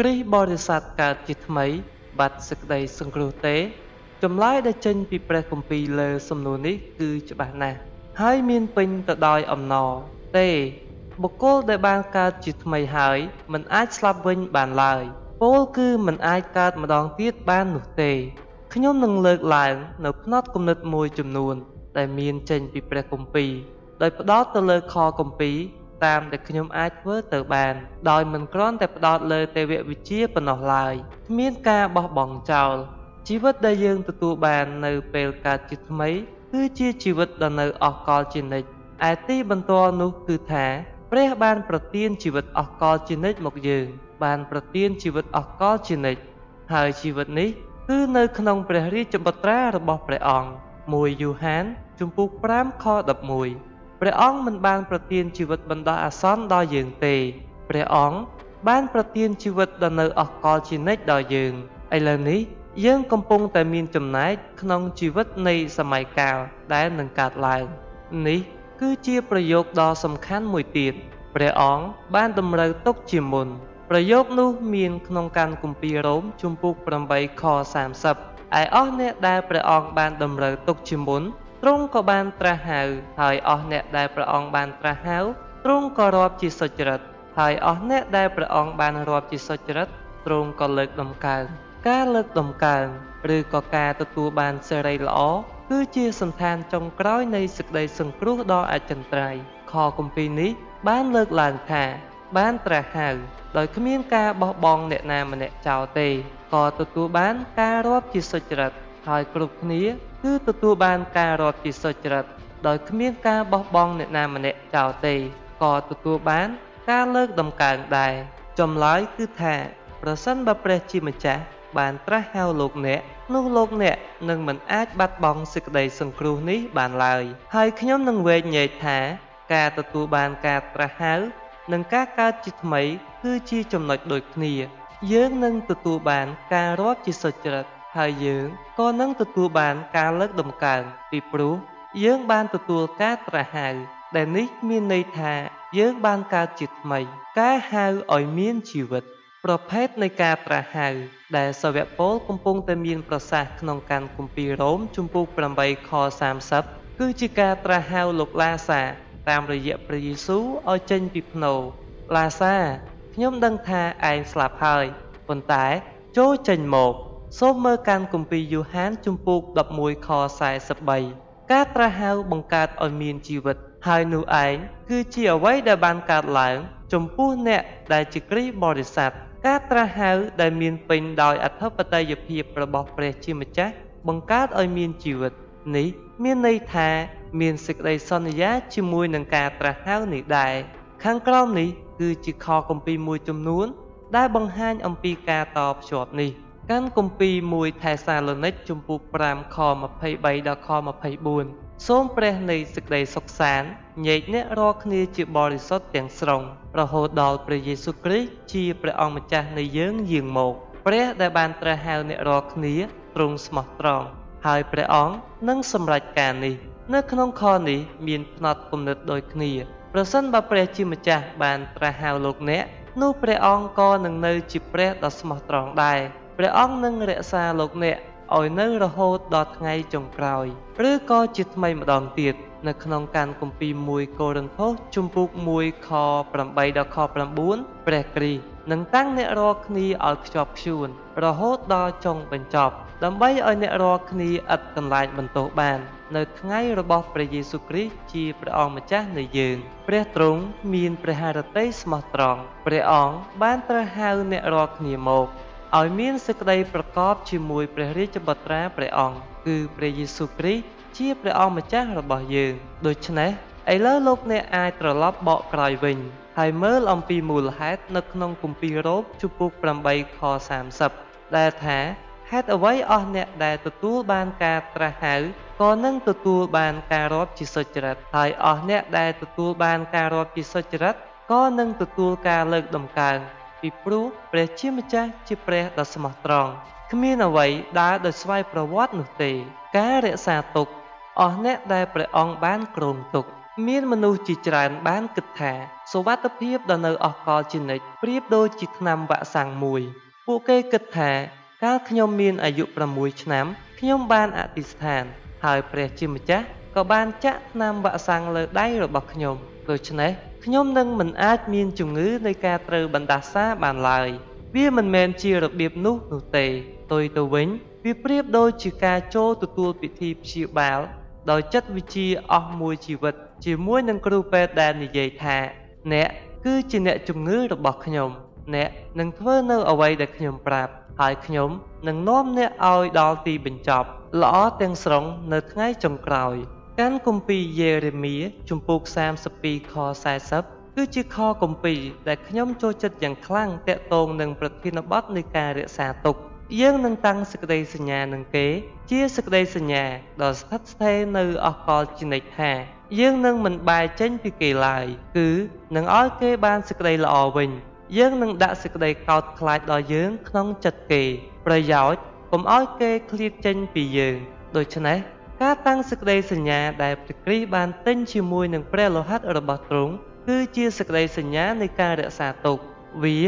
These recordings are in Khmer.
គ្រិស្តបរិស័ទកើតជាថ្មី បាត់សេចក្តីសង្គ្រោះទេចម្លើយដែលចេញពីព្រះគម្ពីរលើសំណួរនេះគឺច្បាស់ណាស់ហើយមានពេញទៅដោយអំណរទេបុគ្គលដែលបានកើតជាថ្មីហើយមិនអាចស្លាប់វិញបានឡើយពោលគឺមិនអាចកើតម្ដងទៀតបាននោះទេខ្ញុំនឹងលើកឡើង នៅផ្នត់គំនិតមួយចំនួន ដែលមានចេញពីព្រះគម្ពីរដោយផ្ដោតទៅលើខគម្ពីរ តាមដែលខ្ញុំអាចធ្វើទៅបាន ដោយមិនគ្រាន់តែផ្ដោតលើទេវវិជ្ជាប៉ុណ្ណោះឡើយគ្មានការបោះបង់ចោលជីវិតដែលយើងទទួលបាននៅពេលកើតជាថ្មី គឺជាជីវិតដ៏នៅអស់កលជានិច្ចឯទីបន្ទាល់នោះគឺថាព្រះបានប្រទានជីវិតអស់កលជានិច្ចមកយើង បានប្រទានជីវិតអស់កលជានិច្ចហើយជីវិតនេះគឺនៅក្នុងព្រះរាជបត្រារបស់ព្រះអង្គ1យូហានជំពូក5ខ11 ព្រះអង្គមិនបានប្រទានជីវិតបណ្ដោះអាសន្នដល់យើងទេ ព្រះអង្គបានប្រទានជីវិតដ៏នៅអស់កលជានិច្ចដល់យើងឥឡូវនេះយើងកំពុងតែមានចំណែកក្នុងជីវិតនៃសម័យកាលដែលនឹងកើតឡើងនេះគឺជាប្រយោគដ៏សំខាន់មួយទៀតព្រះអង្គបានតម្រូវទុកជាមុនប្រយោគនោះមានក្នុងកានគម្ពីររ៉ូមជំពូក8ខ30ឯអស់អ្នកដែលព្រះអង្គបានតម្រូវទុកជាមុន ទ្រង់ក៏បានត្រាស់ហៅហើយអស់អ្នកដែលព្រះអង្គបានត្រាស់ហៅទ្រង់ក៏រាប់ជាសុចរិតហើយអស់អ្នកដែលព្រះអង្គបានរាប់ជាសុចរិតទ្រង់ក៏លើកដំកើងការលើកដំកើងឬក៏ការទទួលបានសេរីល្អគឺជាសន្តានចុងក្រោយនៃសេចក្តីសង្គ្រោះដ៏អចិន្ត្រៃយ៍ខគម្ពីរនេះបានលើកឡើងថា បានត្រាស់ហៅដោយគ្មានការបោះបង់អ្នកណាម្នាក់ចោលទេក៏ទទួលបានការរាប់ជាសុចរិត ហើយគ្រប់គ្នាគឺទទួលបានការរាប់ជាសុចរិតដោយគ្មានការបោះបង់អ្នកណាម្នាក់ចោលទេក៏ទទួលបានការលើកដំកើងដែរចម្លើយគឺថាប្រសិនបើព្រះជាម្ចាស់បានត្រាស់ហៅលោកអ្នកនោះលោកអ្នកនឹងមិនអាចបាត់បង់សេចក្តីសង្គ្រោះនេះបានឡើយហើយខ្ញុំនឹងវែងញែកថា ការទទួលបានការត្រាស់ហៅនិងការកើតជាថ្មី គឺជាចំណុចដូចគ្នា យើងនឹងទទួលបានការរាប់ជាសុចរិត ហើយយើងក៏នឹងទទួលបានការលើកដំកើងពីព្រោះយើងបានទទួលការត្រាស់ហៅដែលនេះមានន័យថាយើងបានកើតជាថ្មី ការហៅឲ្យមានជីវិត ប្រភេទនៃការត្រាស់ហៅដែលសាវកពលកំពុងតែមានប្រសាសន៍ក្នុងកានគម្ពីររ៉ូមជំពូក8ខ30គឺជាការត្រាស់ហៅលោកឡាសា តាមរយៈព្រះយេស៊ូវឲ្យចេញពីភ្នូឡាសាខ្ញុំដឹងថាឯងស្លាប់ហើយប៉ុន្តែចូលចេញមក សូមមើលកានគម្ពីរយូហានជំពូក11ខ43ការត្រាស់ហៅបង្កើតឲ្យមានជីវិត ហើយនោះឯងគឺជាអ្វីដែលបានកើតឡើង ចំពោះអ្នកដែលជាគ្រីស្ទបរិស័ទការត្រាស់ហៅដែលមានពេញដោយអធិបតេយ្យភាពរបស់ព្រះជាម្ចាស់បង្កើតឲ្យមានជីវិត នេះមានន័យថាមានសេចក្តីសន្យាជាមួយនឹងការត្រាស់ហៅនេះដែរខាងក្រោមនេះគឺជាខគម្ពីរមួយចំនួន ដែលបង្ហាញអំពីការតភ្ជាប់នេះ កាន់គម្ពីរមួយថេសាឡូនីកជំពូក5ខ23ដល់ខ24សូមព្រះនៃសេចក្តីសុខសាន្តញែកអ្នករាល់គ្នាជាបរិសុទ្ធទាំងស្រុងរហូតដល់ព្រះយេស៊ូវគ្រីស្ទជាព្រះអង្គម្ចាស់នៃយើងយាងមកព្រះដែលបានត្រាស់ហៅអ្នករាល់គ្នាទ្រង់ស្មោះត្រង់ហើយព្រះអង្គនឹងសម្រេចការនេះនៅក្នុងខនេះមានផ្នត់គំនិតដូចគ្នាប្រសិនបើព្រះជាម្ចាស់បានត្រាស់ហៅលោកអ្នកនោះព្រះអង្គក៏នឹងនៅជាព្រះដ៏ស្មោះត្រង់ដែរ ព្រះអង្គនឹងរក្សាលោកអ្នកឲ្យនៅរហូតដល់ថ្ងៃចុងក្រោយ ឬក៏ជាថ្មីម្ដងទៀតនៅក្នុងកានគម្ពីរ1កូរិនថូសជំពូក1ខ8ដល់ខ9ព្រះគ្រីស្ទនឹងតាំងអ្នករាល់គ្នាឲ្យខ្ជាប់ខ្ជួន រហូតដល់ចុងបញ្ចប់ ដើម្បីឲ្យអ្នករាល់គ្នាឥតកន្លែងបន្ទោសបាន នៅថ្ងៃរបស់ព្រះយេស៊ូវគ្រីស្ទជាព្រះអង្គម្ចាស់នៃយើង ព្រះទ្រង់មានព្រះハរតីស្មោះត្រង់ព្រះអង្គបានត្រាស់ហៅអ្នករាល់គ្នាមក ឲ្យមានសេចក្តីប្រកបជាមួយព្រះរាជបុត្រាព្រះអង្គគឺព្រះយេស៊ូវគ្រីស្ទជាព្រះអង្គម្ចាស់របស់យើងដូច្នេះឥឡូវលោកអ្នកអាចត្រឡប់បកក្រោយវិញហើយមើលអំពីមូលហេតុនៅក្នុងគម្ពីររ៉ូមជំពូក8ខ30ដែលថាហេតុអ្វីអស់អ្នកដែលទទួលបានការត្រាស់ហៅក៏នឹងទទួលបានការរាប់ជាសុចរិតហើយអស់អ្នកដែលទទួលបានការរាប់ជាសុចរិតក៏នឹងទទួលការលើកដំកើង ពីព្រោះព្រះជាម្ចាស់ជាព្រះដ៏ស្មោះត្រង់គ្មានអ្វីដើរដោយស្វ័យប្រវត្តិនោះទេ ការរក្សាទុកអស់អ្នកដែលព្រះអង្គបានគ្រងទុក មានមនុស្សជាច្រើនបានគិតថាសុវត្ថិភាពដ៏នៅអស់កលជានិច្ចប្រៀបដូចជាថ្នាំវាក់សាំងមួយ ពួកគេគិតថាកាលខ្ញុំមានអាយុ6ឆ្នាំខ្ញុំបានអធិស្ឋាន ហើយព្រះជាម្ចាស់ក៏បានចាក់ថ្នាំវាក់សាំងលើដៃរបស់ខ្ញុំដូច្នេះ ខ្ញុំនឹងមិនអាចមានជំងឺនៃការត្រូវបណ្ដាសាបានឡើយ វាមិនមែនជារបៀបនោះនោះទេផ្ទុយទៅវិញវាប្រៀបដូចជាការចូលទទួលពិធីព្យាបាលដោយចិត្តវិទ្យាអស់មួយជីវិត ជាមួយនឹងគ្រូពេទ្យដែលនិយាយថា អ្នកគឺជាអ្នកជំងឺរបស់ខ្ញុំអ្នកនឹងធ្វើនៅអ្វីដែលខ្ញុំប្រាប់ហើយខ្ញុំនឹងនាំអ្នកឲ្យដល់ទីបញ្ចប់ ល្អទាំងស្រុងនៅថ្ងៃចុងក្រោយ កាន់គម្ពីរយេរេមៀជំពូក32ខ40គឺជាខគម្ពីរដែលខ្ញុំចូលចិត្តយ៉ាងខ្លាំងតាក់ទងនឹងប្រធានបទនៃការរក្សាទុកយើងនឹងតាំងសេចក្តីសញ្ញានឹងគេ ជាសេចក្តីសញ្ញាដ៏ស្ថិតស្ថេរនៅអកលជានិច្ចថាយើងនឹងមិនបែរចេញពីគេឡើយគឺនឹងឲ្យគេបានសេចក្តីល្អវិញយើងនឹងដាក់សេចក្តីកោតខ្លាចដល់យើងក្នុងចិត្តគេ ប្រយោជន៍កុំឲ្យគេឃ្លាតចេញពីយើងដូច្នេះ ការតាំងសេចក្តីសញ្ញាដែលព្រះគ្រីស្ទបានទិញជាមួយនឹងព្រះលោហិតរបស់ទ្រង់គឺជាសេចក្តីសញ្ញានៃការរក្សាទុក វា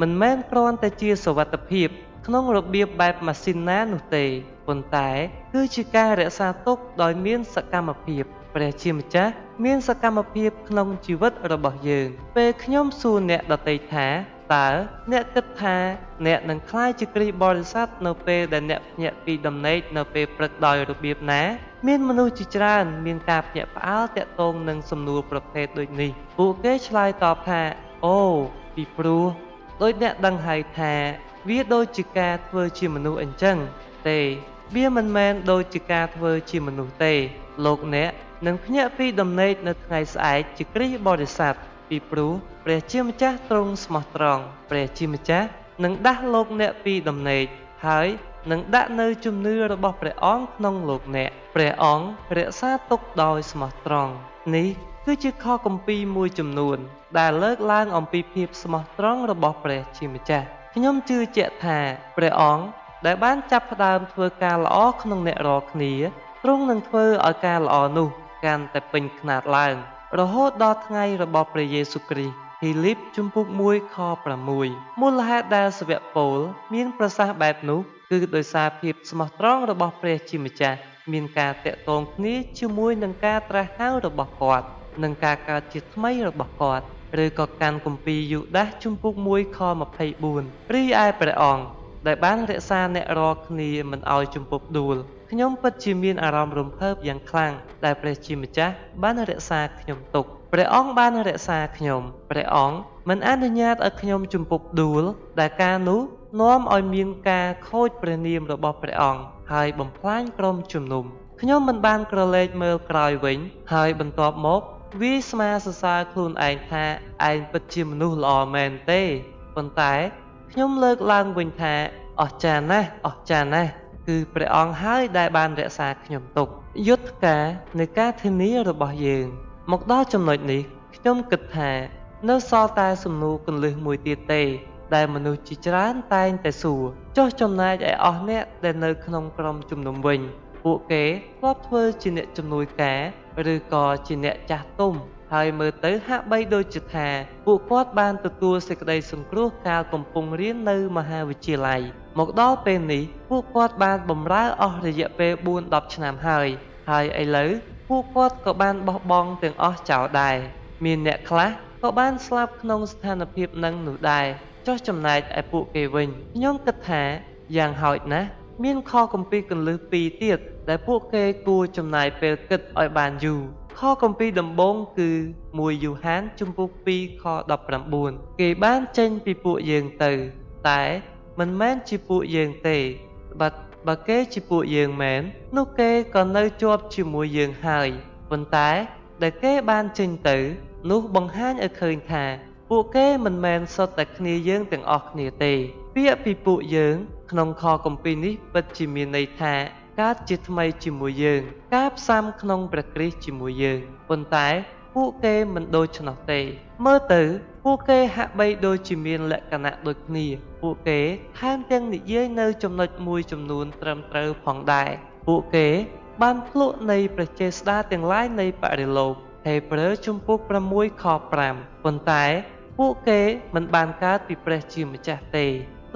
មិនមែនគ្រាន់តែជាសវត្ថភាព ក្នុងរបៀបបែបម៉ាស៊ីនណានោះទេប៉ុន្តែ គឺជាការរក្សាទុកដោយមានសកម្មភាពព្រះជាម្ចាស់មានសកម្មភាពក្នុងជីវិតរបស់យើង ពេលខ្ញុំសួរអ្នកដទៃថា តើអ្នកគិតថាអ្នកនឹងក្លាយជាគ្រីស្ទបរិស័ទនៅពេលដែលអ្នកភ្ញាក់ពីដំណេកនៅពេលព្រឹកដោយរបៀបណាមានមនុស្សជាច្រើនមានការភ្ញាក់ផ្អើលតាក់ទងនឹងសំណួរប្រភេទដូចនេះពួកគេឆ្លើយតបថាអូពីព្រោះដោយអ្នកដឹងហើយថា វាដូចជាការធ្វើជាមនុស្សអញ្ចឹងទេវាមិនមែនដូចជាការធ្វើជាមនុស្សទេ លោកអ្នកនឹងភ្ញាក់ពីដំណេកនៅថ្ងៃស្អែកជាគ្រីស្ទបរិស័ទ ពីព្រោះព្រះជាម្ចាស់ទ្រង់ស្មោះត្រង់ព្រះជាម្ចាស់នឹងដាស់លោកអ្នកពីដំណេកហើយនឹងដាក់នៅជំនឿរបស់ព្រះអង្គក្នុងលោកអ្នកព្រះអង្គរក្សាទុកដោយស្មោះត្រង់នេះគឺជាខគម្ពីរមួយចំនួន ដែលលើកឡើងអំពីភាពស្មោះត្រង់របស់ព្រះជាម្ចាស់ខ្ញុំជឿជាក់ថាព្រះអង្គដែលបានចាប់ផ្ដើមធ្វើការល្អក្នុងអ្នករាល់គ្នាទ្រង់នឹងធ្វើឲ្យការល្អនោះកាន់តែពេញខ្នាតឡើង រហូតដល់ថ្ងៃរបស់ព្រះយេស៊ូវគ្រីស្ទហ៊ីលីបជំពូក1ខ6មូលហេតុដែលសាវកពោលមានប្រសាសន៍បែបនោះគឺដោយសារភាពស្មោះត្រង់របស់ព្រះជាម្ចាស់មានការតាក់ទងគ្នាជាមួយនឹងការត្រាស់ហៅរបស់គាត់និងការកើតជាថ្មីរបស់គាត់ឬក៏កាន់គម្ពីរយូដាសជំពូក1ខ24រីឯព្រះអង្គ ដែលបានរក្សាអ្នករាល់គ្នាមិនឲ្យជំពប់ដួលខ្ញុំពិតជាមានអារម្មណ៍រំភើបយ៉ាងខ្លាំងដែលព្រះជាម្ចាស់បានរក្សាខ្ញុំទុកព្រះអង្គបានរក្សាខ្ញុំព្រះអង្គមិនអនុញ្ញាតឲ្យខ្ញុំជំពប់ដួលដែលការនោះនាំឲ្យមានការខូចព្រះនាមរបស់ព្រះអង្គហើយបំផ្លាញក្រុមជំនុំខ្ញុំមិនបានក្រឡេកមើលក្រោយវិញ ហើយបន្ទាប់មកវាស្មាសរសើរខ្លួនឯងថាឯងពិតជាមនុស្សល្អមែនទេប៉ុន្តែ ខ្ញុំលើកឡើងវិញថាអស្ចារ្យណាស់អស្ចារ្យណាស់គឺព្រះអង្គហើយដែលបានរក្សាខ្ញុំទុកយុទ្ធការនៃការធានារបស់យើង មកដល់ចំណុចនេះខ្ញុំគិតថា នៅសល់តែសំណួរកន្លឹះមួយទៀតទេ ដែលមនុស្សជាច្រើនតែងតែសួរចុះចំណែកឯអស់អ្នកដែលនៅក្នុងក្រុមជំនុំវិញ ពួកគេធ្លាប់ធ្វើជាអ្នកជំនួយការ ឬក៏ជាអ្នកចាស់ទុំ ហើយមើលទៅហាក់បីដូចជាថាពួកគាត់បានទទួលសេចក្តីសង្គ្រោះកាលកំពុងរៀននៅមហាវិទ្យាល័យមកដល់ពេលនេះពួកគាត់បានបម្រើអស់រយៈពេល4-10ឆ្នាំហើយ ហើយឥឡូវពួកគាត់ក៏បានបោះបង់ទាំងអស់ចោលដែរមានអ្នកខ្លះក៏បានស្លាប់ក្នុងស្ថានភាពនឹងនោះដែរចុះចំណែកឯពួកគេវិញខ្ញុំគិតថាយ៉ាងហោចណាស់ មានខគម្ពីរកន្លឹះពីរទៀតដែលពួកគេគួរចំណាយពេលគិតឲ្យបានយូរខគម្ពីរដំបូងគឺ1យូហានជំពូក2ខ19គេបានចេញពីពួកយើងទៅ តែមិនមែនជាពួកយើងទេបើបើគេជាពួកយើងមែននោះគេក៏នៅជាប់ជាមួយយើងហើយប៉ុន្តែដែលគេបានចេញទៅនោះបង្ហាញឲ្យឃើញថា ពួកគេមិនមែនសុទ្ធតែគ្នាយើងទាំងអស់គ្នាទេ ពាក្យពីពួកយើង ក្នុងខគម្ពីរនេះពិតជាមានន័យថាកើតជាថ្មីជាមួយយើង ការផ្សំក្នុងព្រះគ្រីស្ទជាមួយយើងប៉ុន្តែពួកគេមិនដូច្នោះទេ មើលទៅពួកគេហាក់បីដូចជាមានលក្ខណៈដូចគ្នា ពួកគេថែមទាំងនិយាយនៅចំណុចមួយចំនួនត្រឹមត្រូវផងដែរពួកគេបានភ្លក់នៃព្រះចេស្តាទាំងឡាយនៃបរិលោកហេព្រើរជំពូក6ខ5ប៉ុន្តែ ពួកគេមិនបានកើតពីព្រះជាម្ចាស់ទេ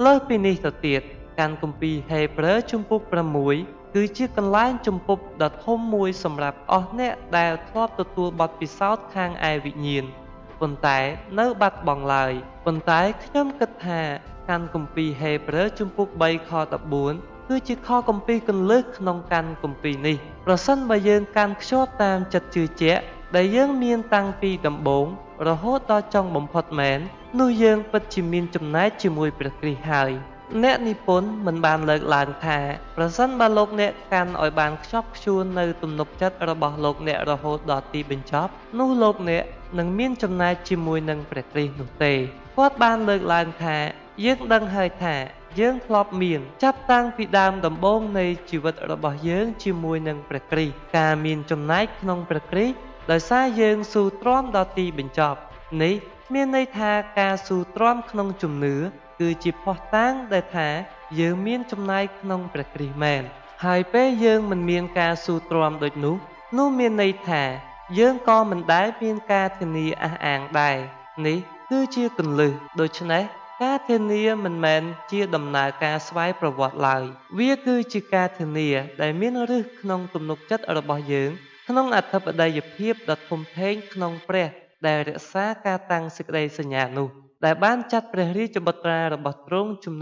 លើសពីនេះទៅទៀត កាន់គម្ពីរហេព្រើរជំពូក6គឺជាកន្លែងជំពប់ដ៏ធំមួយសម្រាប់អស់អ្នកដែលធ្លាប់ទទួលបទពិសោធន៍ខាងឯវិញ្ញាណប៉ុន្តែនៅបាត់បង់ឡើយប៉ុន្តែខ្ញុំគិតថាកាន់គម្ពីរហេព្រើរជំពូក3ខ14គឺជាខគម្ពីរគន្លឹះក្នុងកាន់គម្ពីរនេះប្រសិនបើយើងកាន់ខ្ជាប់តាមចិត្តជឿជាក់ដែលយើងមានតាំងពីដំបូងរហូតដល់ចុងបំផុតមែននោះយើងពិតជាមានចំណែកជាមួយព្រះគ្រីស្ទហើយ អ្នកនិពន្ធមិនបានលើកឡើងថាប្រសិនបើលោកអ្នកកាន់ឲ្យបានខ្ជាប់ខ្ជួននៅទំនុកចិត្តរបស់លោកអ្នករហូតដល់ទីបញ្ចប់នោះលោកអ្នកនឹងមានចំណែកជាមួយនឹងព្រះគ្រីស្ទនោះទេគាត់បានលើកឡើងថាយើងដឹងហើយថាយើងធ្លាប់មានចាប់តាំងពីដើមដំបូងនៃជីវិតរបស់យើងជាមួយនឹងព្រះគ្រីស្ទការមានចំណែកក្នុងព្រះគ្រីស្ទដោយសារយើងស៊ូទ្រាំដល់ទីបញ្ចប់នេះមានន័យថាការស៊ូទ្រាំក្នុងជំនឿ គឺជាភ័ស្តុតាងដែលថា យើងមានចំណែកក្នុងព្រះគ្រីស្ទមែនហើយពេលយើងមិនមានការស៊ូទ្រាំដូចនោះនោះមានន័យថា យើងក៏មិនដែលមានការធានាអះអាងដែរនេះគឺជាគន្លឹះដូច្នេះការធានាមិនមែនជាដំណើរការស្វ័យប្រវត្តិឡើយ វាគឺជាការធានាដែលមានឫសក្នុងទំនុកចិត្តរបស់យើង ក្នុងអធិបតីភាពដ៏ធំធេងក្នុងព្រះដែលរក្សាការតាំងសេចក្តីសញ្ញានោះ ដែលបានចាត់ព្រះរាជបុត្រារបស់ទ្រង់ជំ